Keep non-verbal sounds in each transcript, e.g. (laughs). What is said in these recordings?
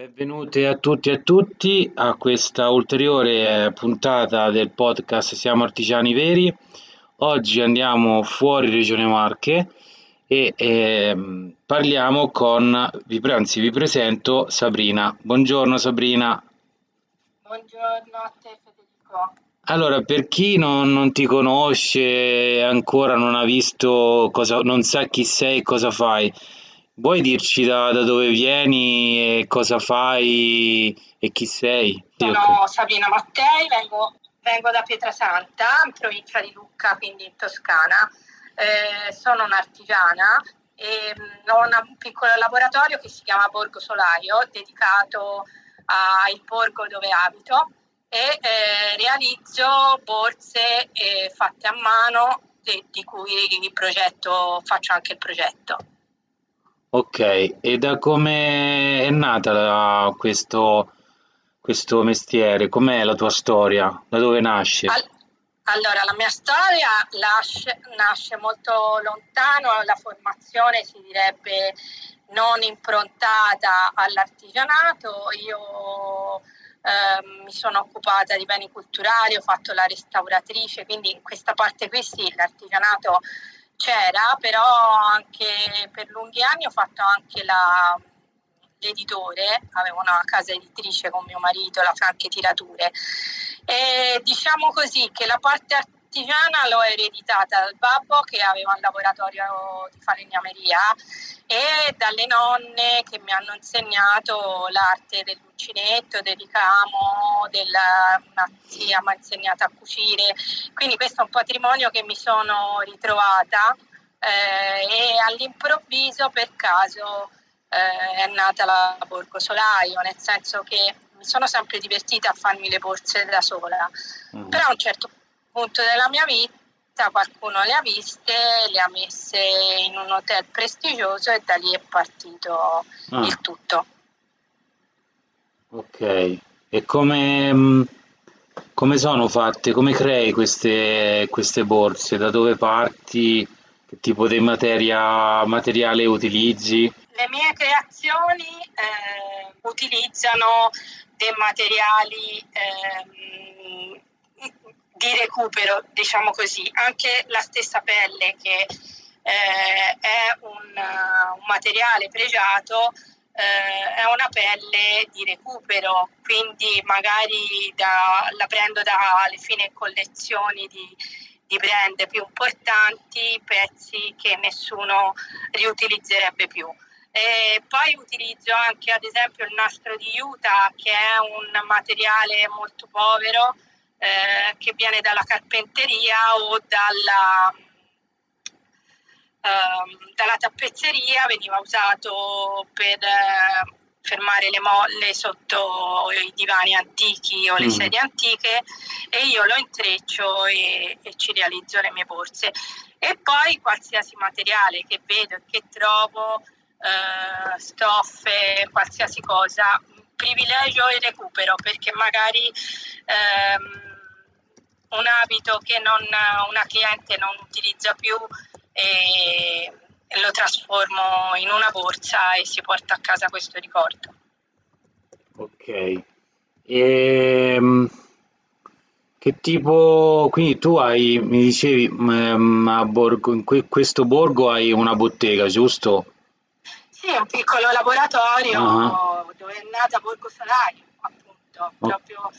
Benvenuti a tutti e a tutti a questa ulteriore puntata del podcast Siamo Artigiani Veri. Oggi andiamo fuori Regione Marche e eh, parliamo con, vi, anzi vi presento Sabrina. Buongiorno Sabrina. Buongiorno a te Federico. Allora, per chi non, non ti conosce, ancora non ha visto cosa, non sa chi sei e cosa fai, vuoi dirci da, da dove vieni e cosa fai e chi sei? Sono okay. Sabrina Mattei, vengo, vengo da Pietrasanta, in provincia di Lucca, quindi in Toscana eh, sono un'artigiana e mm, ho un piccolo laboratorio che si chiama Borgo Solaio, dedicato al borgo dove abito e eh, realizzo borse eh, fatte a mano de, di cui progetto, faccio anche il progetto. Ok, e da come è nata la, questo, questo mestiere? Com'è la tua storia? Da dove nasce? Al, allora, la mia storia nasce, nasce molto lontano, la formazione si direbbe non improntata all'artigianato. Io eh, mi sono occupata di beni culturali, ho fatto la restauratrice, quindi in questa parte qui sì, l'artigianato c'era, però anche per lunghi anni ho fatto anche la, l'editore, avevo una casa editrice con mio marito, la Franche Tirature. E diciamo così che la parte artigiana l'ho ereditata dal babbo che aveva un laboratorio di falegnameria e dalle nonne che mi hanno insegnato l'arte dell'uncinetto, del ricamo, della una zia mi ha insegnato a cucire. Quindi questo è un patrimonio che mi sono ritrovata eh, e all'improvviso per caso eh, è nata la Borgo Solaio, nel senso che mi sono sempre divertita a farmi le borse da sola, mm. però a un certo punto della mia vita qualcuno le ha viste, le ha messe in un hotel prestigioso e da lì è partito ah. il tutto. Ok, e come, mm, come sono fatte, come crei queste, queste borse? Da dove parti? Che tipo di materia, materiale utilizzi? le mie creazioni eh, utilizzano dei materiali eh, di recupero, diciamo così, anche la stessa pelle che eh, è un, un, materiale pregiato, eh, è una pelle di recupero, quindi magari da, la prendo dalle fine collezioni di, di brand più importanti, pezzi che nessuno riutilizzerebbe più. E poi utilizzo anche ad esempio il nastro di Utah che è un materiale molto povero eh, che viene dalla carpenteria o dalla, eh, dalla tappezzeria, veniva usato per eh, fermare le molle sotto i divani antichi o le mm. sedie antiche e io lo intreccio e, e ci realizzo le mie borse. E poi qualsiasi materiale che vedo e che trovo eh, stoffe, qualsiasi cosa, privilegio il recupero perché magari ehm, un abito che non, una cliente non utilizza più e, lo trasformo in una borsa e si porta a casa questo ricordo. Ok. Ehm, che tipo, quindi tu hai, mi dicevi, mm, a Borgo, in questo borgo hai una bottega, giusto? Sì, un piccolo laboratorio Ah. dove è nata Borgo Salario, appunto, Oh. proprio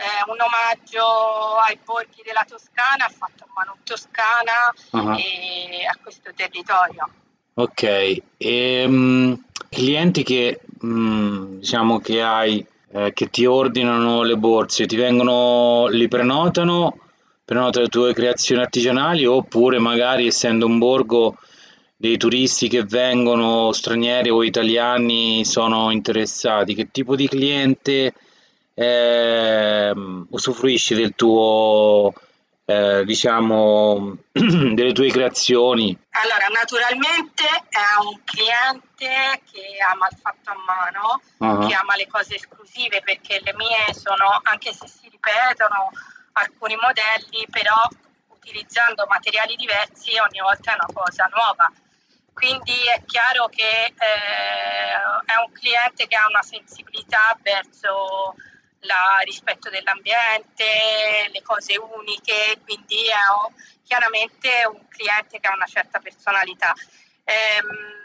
eh, un omaggio ai borghi della Toscana, fatto a mano Toscana Ah. e a questo territorio. Ok, e mm, clienti che mm, diciamo che hai, eh, che ti ordinano le borse, ti vengono, li prenotano, prenotano le tue creazioni artigianali oppure magari essendo un borgo dei turisti che vengono, stranieri o italiani, sono interessati? Che tipo di cliente ehm, usufruisce del tuo, eh, diciamo, (clears throat) delle tue creazioni? Allora, naturalmente è un cliente che ama il fatto a mano, Ah. che ama le cose esclusive perché le mie sono, anche se si ripetono alcuni modelli, però utilizzando materiali diversi ogni volta è una cosa nuova. Quindi è chiaro che eh, è un cliente che ha una sensibilità verso il rispetto dell'ambiente, le cose uniche, quindi è chiaramente un cliente che ha una certa personalità. Ehm,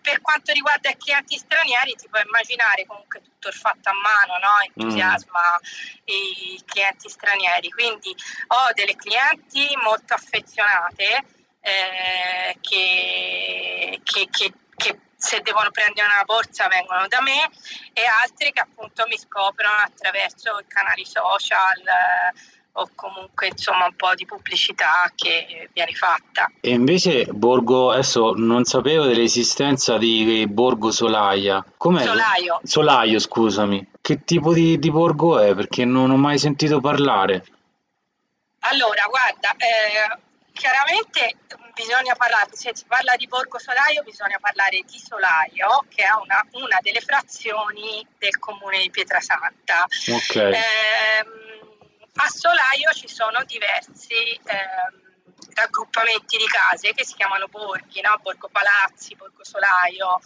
per quanto riguarda i clienti stranieri, ti puoi immaginare comunque tutto il fatto a mano, no? entusiasma i clienti stranieri. Quindi ho delle clienti molto affezionate eh, che, che- che- che se devono prendere una borsa vengono da me e altre che appunto mi scoprono attraverso i canali social eh, o comunque insomma un po' di pubblicità che viene fatta. E invece Borgo, adesso non sapevo dell'esistenza di Borgo Solaia. Com'è? Solaio. Solaio, scusami. Che tipo di, di borgo è? Perché non ho mai sentito parlare. Allora, guarda, eh, chiaramente bisogna parlare, se si parla di Borgo Solaio bisogna parlare di Solaio, che è una, una delle frazioni del comune di Pietrasanta. Ok. Ehm, a Solaio ci sono diversi ehm, raggruppamenti di case che si chiamano borghi, no? Borgo Palazzi, Borgo Solaio,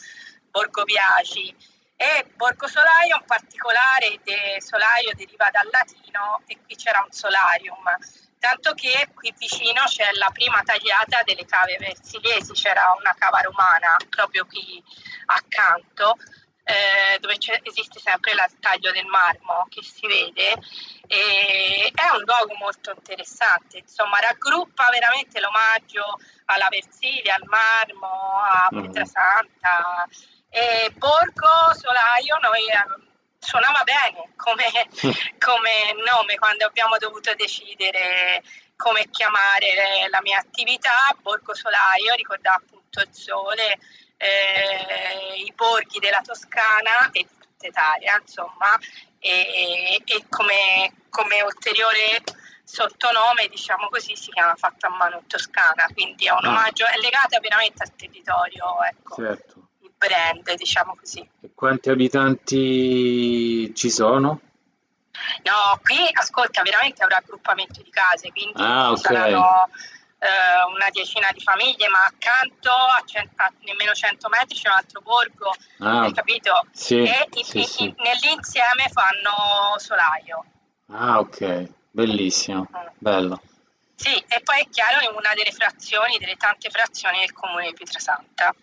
Borgo Biagi. E Borgo Solaio in particolare, de- Solaio deriva dal latino e qui c'era un solarium, tanto che qui vicino c'è la prima tagliata delle cave versiliesi, c'era una cava romana proprio qui accanto, eh, dove esiste sempre il taglio del marmo che si vede e è un luogo molto interessante, insomma raggruppa veramente l'omaggio alla Versilia, al marmo, a. Pietrasanta e Borgo Solaio noi eh, suonava bene come, come nome quando abbiamo dovuto decidere come chiamare la mia attività, Borgo Solaio ricordava appunto il sole, eh, i borghi della Toscana e di tutta Italia, insomma, e, e come, come ulteriore sottonome, diciamo così, si chiama Fatto a mano in Toscana, quindi è un Ah. omaggio, è legata veramente al territorio, ecco, Certo. Brand, diciamo così. E quanti abitanti ci sono? No, qui ascolta, veramente un raggruppamento di case, quindi Ah, ok. saranno eh, una decina di famiglie, ma accanto a, cen- a nemmeno 100 metri c'è un altro borgo, Ah, hai capito? sì, e sì, i- sì. i- nell'insieme fanno solaio. Ah, ok. Bellissimo. Mm. Bello. Sì, e poi è chiaro è una delle frazioni, delle tante frazioni del comune di Pietrasanta,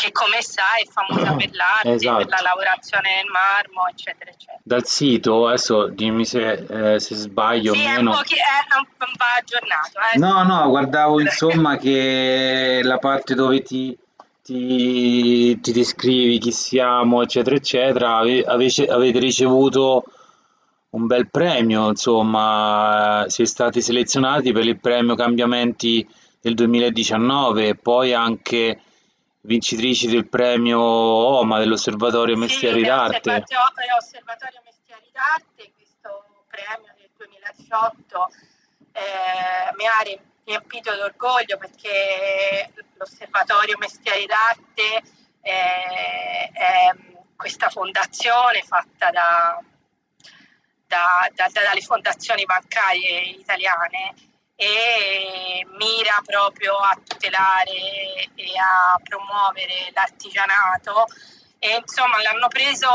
che come sai è famosa (clears throat) per l'arte, Esatto. per la lavorazione nel marmo, eccetera, eccetera. Dal sito, adesso dimmi se, eh, se sbaglio o Sì, è un, meno. è un, un po' aggiornato. Eh. No, no, guardavo insomma che la parte dove ti, ti, ti descrivi chi siamo, eccetera, eccetera, ave- avece- avete ricevuto un bel premio, insomma, eh, siete stati selezionati per il premio Cambiamenti del 2019 e poi anche vincitrici del premio OMA dell'Osservatorio Mestieri Sì, d'Arte. l'Osservatorio Osservatorio Mestieri d'Arte, questo premio del 2018 eh, mi ha ri- riempito d'orgoglio perché l'Osservatorio Mestieri d'Arte eh, è questa fondazione fatta da, da- da- dalle fondazioni bancarie italiane e mira proprio a tutelare e a promuovere l'artigianato e insomma l'hanno preso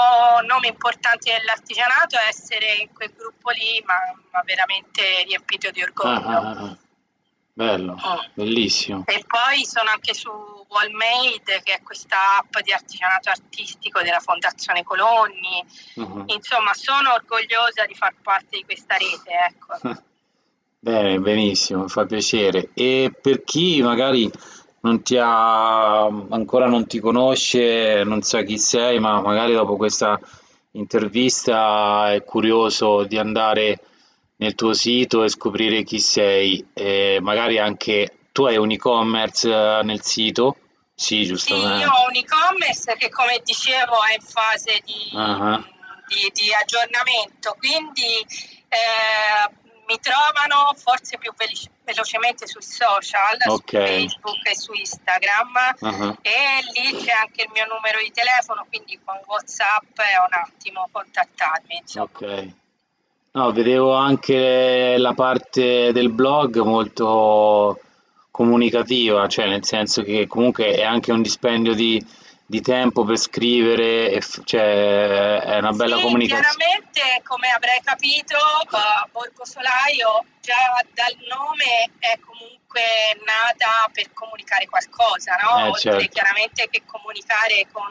nomi importanti dell'artigianato essere in quel gruppo lì ma, ma veramente riempito di Ah, orgoglio. ah, ah. Bello, Mm. bellissimo. E poi sono anche su Wallmade, che è questa app di artigianato artistico della Fondazione Colonni. Mhm. Insomma, sono orgogliosa di far parte di questa rete, ecco. (laughs) Bene, benissimo, mi fa piacere. E per chi magari non ti ha, ancora non ti conosce, non sa chi sei, ma magari dopo questa intervista è curioso di andare nel tuo sito e scoprire chi sei, e magari anche tu hai un e-commerce eh, nel sito? Sì, Sì, giustamente. io ho un e-commerce che, come dicevo, è in fase di, Ah, di- di aggiornamento, quindi eh, mi trovano forse più velic- velocemente sui social, Ok. su Facebook e su Instagram. ah. E lì c'è anche il mio numero di telefono, quindi con WhatsApp è un attimo contattarmi. Insomma. Ok. No, vedevo anche la parte del blog molto comunicativa, cioè nel senso che comunque è anche un dispendio di, di tempo per scrivere, e f- cioè è una bella Sì, comunicazione. chiaramente, come avrai capito, Borgo Solaio già dal nome è comunque nata per comunicare qualcosa, no? Eh, Oltre certo. chiaramente che comunicare con,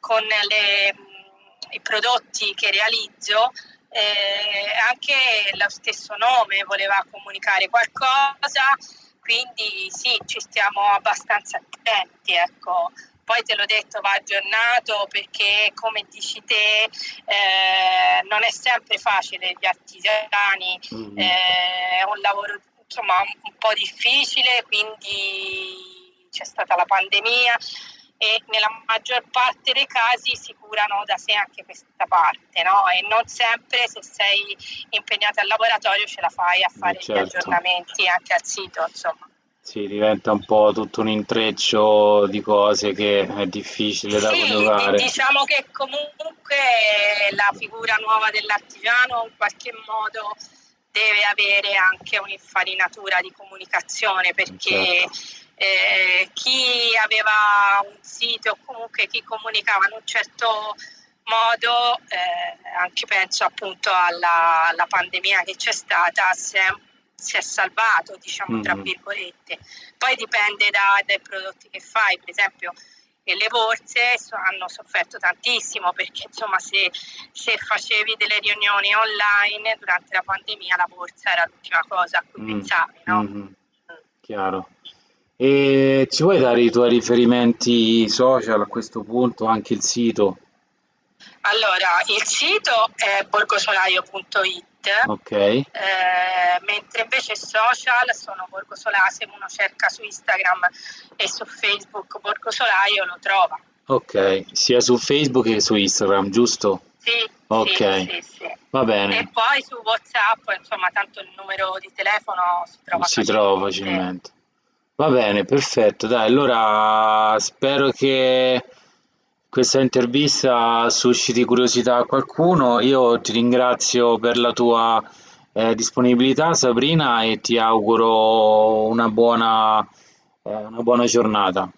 con le, mh, i prodotti che realizzo, eh, anche lo stesso nome voleva comunicare qualcosa, quindi sì, ci stiamo abbastanza attenti, ecco. Poi te l'ho detto, va aggiornato perché, come dici te, eh, non è sempre facile gli artigiani, Mm. eh, è un lavoro insomma un po' difficile, quindi c'è stata la pandemia e nella maggior parte dei casi si curano da sé anche questa parte, no? E non sempre se sei impegnato al laboratorio ce la fai a fare gli certo. aggiornamenti anche al sito, insomma. Sì, diventa un po' tutto un intreccio di cose che è difficile da Sì, coniugare. di- diciamo che comunque la figura nuova dell'artigiano in qualche modo deve avere anche un'infarinatura di comunicazione perché eh, chi aveva un sito o comunque chi comunicava in un certo modo, eh, anche penso appunto alla, alla pandemia che c'è stata, si è, si è salvato, diciamo tra Mhm. virgolette. Poi dipende da- dai prodotti che fai, per esempio e le borse so- hanno sofferto tantissimo perché insomma se, se facevi delle riunioni online durante la pandemia la borsa era l'ultima cosa a cui Mm, pensavi, no? mhm, Chiaro. E ci vuoi dare i tuoi riferimenti social a questo punto, anche il sito? Allora, il sito è borgosolaio.it, Ok, eh, mentre invece social sono Borgosolaio, se uno cerca su Instagram e su Facebook Borgosolaio lo trova. ok, sia su Facebook che su Instagram, giusto? Sì, Ok. sì, sì, sì. Va E bene, poi su WhatsApp, insomma, tanto il numero di telefono si trova si trova facilmente. Va bene, perfetto. Dai, allora spero che questa intervista susciti curiosità a qualcuno. Io ti ringrazio per la tua eh, disponibilità, Sabrina, e ti auguro una buona, eh, una buona giornata.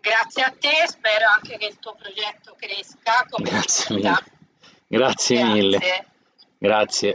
Grazie a te, spero anche che il tuo progetto cresca come Grazie mille. Grazie mille. Grazie.